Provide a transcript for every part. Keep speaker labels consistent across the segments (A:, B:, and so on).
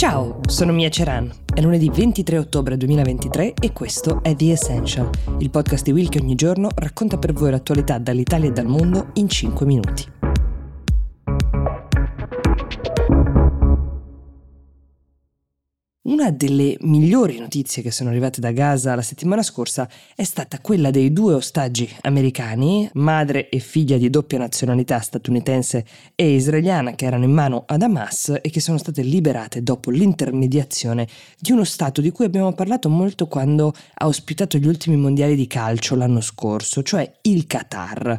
A: Ciao, sono Mia Ceran. È lunedì 23 ottobre 2023 e questo è The Essential, il podcast di Will che ogni giorno racconta per voi l'attualità dall'Italia e dal mondo in 5 minuti. Una delle migliori notizie che sono arrivate da Gaza la settimana scorsa è stata quella dei due ostaggi americani, madre e figlia di doppia nazionalità statunitense e israeliana, che erano in mano ad Hamas e che sono state liberate dopo l'intermediazione di uno Stato di cui abbiamo parlato molto quando ha ospitato gli ultimi mondiali di calcio l'anno scorso, cioè il Qatar.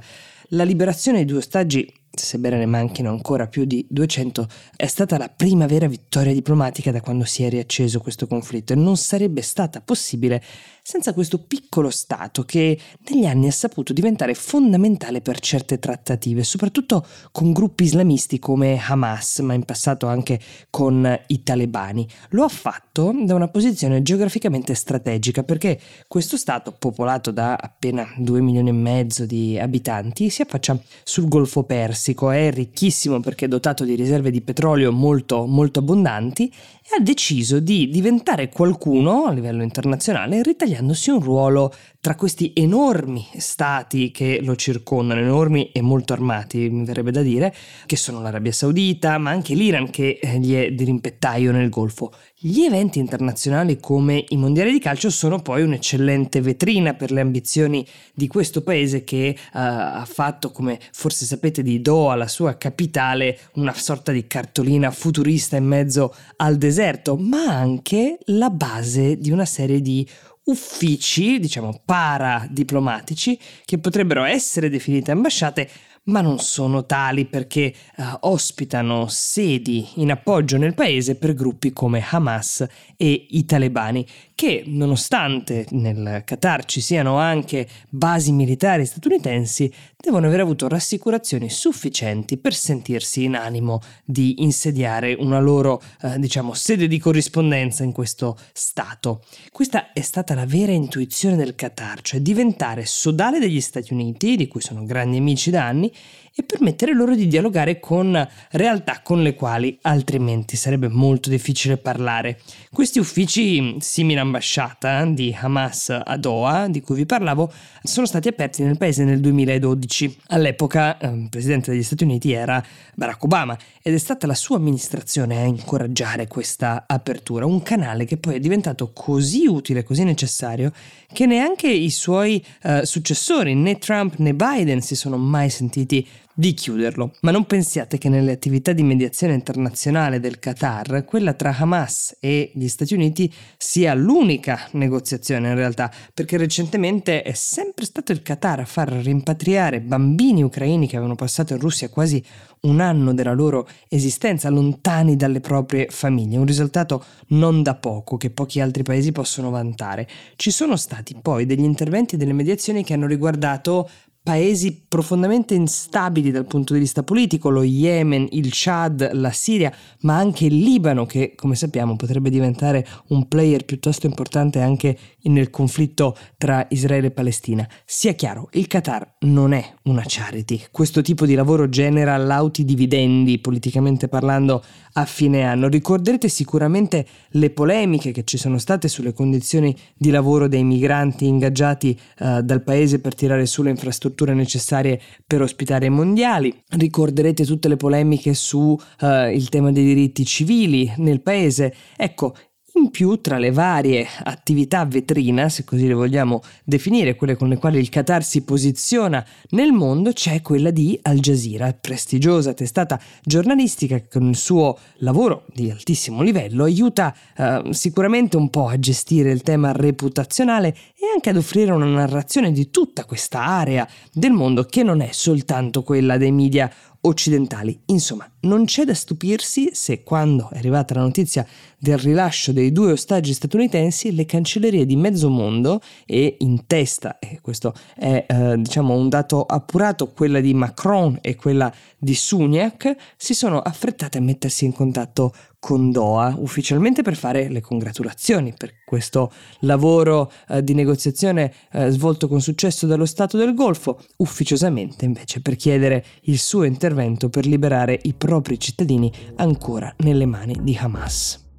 A: La liberazione dei due ostaggi sebbene ne manchino ancora più di 200, è stata la prima vera vittoria diplomatica da quando si è riacceso questo conflitto e non sarebbe stata possibile senza questo piccolo Stato che negli anni ha saputo diventare fondamentale per certe trattative, soprattutto con gruppi islamisti come Hamas, ma in passato anche con i talebani. Lo ha fatto da una posizione geograficamente strategica perché questo Stato, popolato da appena 2 milioni e mezzo di abitanti, si affaccia sul Golfo Persico, è ricchissimo perché è dotato di riserve di petrolio molto, molto abbondanti e ha deciso di diventare qualcuno a livello internazionale ritagliandosi un ruolo tra questi enormi stati che lo circondano, enormi e molto armati, mi verrebbe da dire, che sono l'Arabia Saudita, ma anche l'Iran che eh, gli è di rimpettaio nel Golfo. Gli eventi internazionali come i mondiali di calcio sono poi un'eccellente vetrina per le ambizioni di questo paese che uh, ha fatto, come forse sapete, di Doha, la sua capitale, una sorta di cartolina futurista in mezzo al deserto, ma anche la base di una serie di uffici, diciamo paradiplomatici, che potrebbero essere definite ambasciate, ma non sono tali perché uh, ospitano sedi in appoggio nel paese per gruppi come Hamas e i talebani, che nonostante nel Qatar ci siano anche basi militari statunitensi, devono aver avuto rassicurazioni sufficienti per sentirsi in animo di insediare una loro, uh, diciamo, sede di corrispondenza in questo Stato. Questa è stata la vera intuizione del Qatar, cioè diventare sodale degli Stati Uniti, di cui sono grandi amici da anni, e permettere loro di dialogare con realtà con le quali altrimenti sarebbe molto difficile parlare. Questi uffici, simili ambasciata di Hamas a Doha, di cui vi parlavo, sono stati aperti nel paese nel 2012. All'epoca eh, il presidente degli Stati Uniti era Barack Obama ed è stata la sua amministrazione a incoraggiare questa apertura, un canale che poi è diventato così utile, così necessario, che neanche i suoi eh, successori, né Trump né Biden, si sono mai sentiti di chiuderlo. Ma non pensiate che nelle attività di mediazione internazionale del Qatar, quella tra Hamas e gli Stati Uniti sia l'unica negoziazione in realtà, perché recentemente è sempre stato il Qatar a far rimpatriare bambini ucraini che avevano passato in Russia quasi un anno della loro esistenza lontani dalle proprie famiglie, un risultato non da poco che pochi altri paesi possono vantare. Ci sono stati poi degli interventi e delle mediazioni che hanno riguardato paesi profondamente instabili dal punto di vista politico, lo Yemen, il Chad, la Siria, ma anche il Libano che come sappiamo potrebbe diventare un player piuttosto importante anche nel conflitto tra Israele e Palestina. Sia chiaro, il Qatar non è una charity. Questo tipo di lavoro genera lauti dividendi, politicamente parlando, a fine anno. Ricorderete sicuramente le polemiche che ci sono state sulle condizioni di lavoro dei migranti ingaggiati uh, dal paese per tirare su le infrastrutture necessarie per ospitare i mondiali. Ricorderete tutte le polemiche su uh, il tema dei diritti civili nel paese. Ecco, in più, tra le varie attività vetrina, se così le vogliamo definire, quelle con le quali il Qatar si posiziona nel mondo, c'è quella di Al Jazeera, prestigiosa testata giornalistica che con il suo lavoro di altissimo livello aiuta eh, sicuramente un po' a gestire il tema reputazionale e anche ad offrire una narrazione di tutta questa area del mondo che non è soltanto quella dei media occidentali. Insomma, non c'è da stupirsi se quando è arrivata la notizia del rilascio dei due ostaggi statunitensi, le cancellerie di mezzo mondo e in testa, e questo è eh, diciamo un dato appurato, quella di Macron e quella di Suniac, si sono affrettate a mettersi in contatto con Doha ufficialmente per fare le congratulazioni per questo lavoro eh, di negoziazione eh, svolto con successo dallo Stato del Golfo, ufficiosamente invece per chiedere il suo intervento per liberare i propri cittadini ancora nelle mani di Hamas.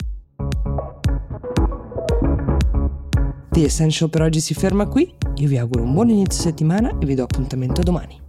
A: The Essential per oggi si ferma qui, io vi auguro un buon inizio settimana e vi do appuntamento domani.